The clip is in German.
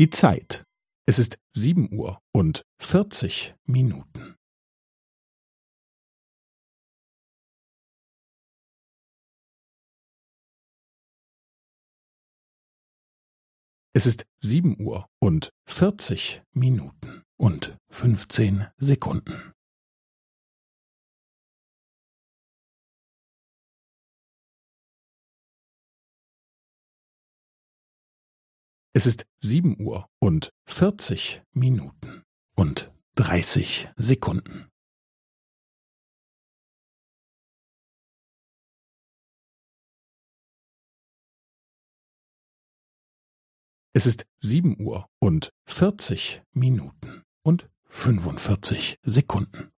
Die Zeit. Es ist sieben Uhr und vierzig Minuten. Es ist sieben Uhr und vierzig Minuten und fünfzehn Sekunden. Es ist sieben Uhr und vierzig Minuten und dreißig Sekunden. Es ist sieben Uhr und vierzig Minuten und fünfundvierzig Sekunden.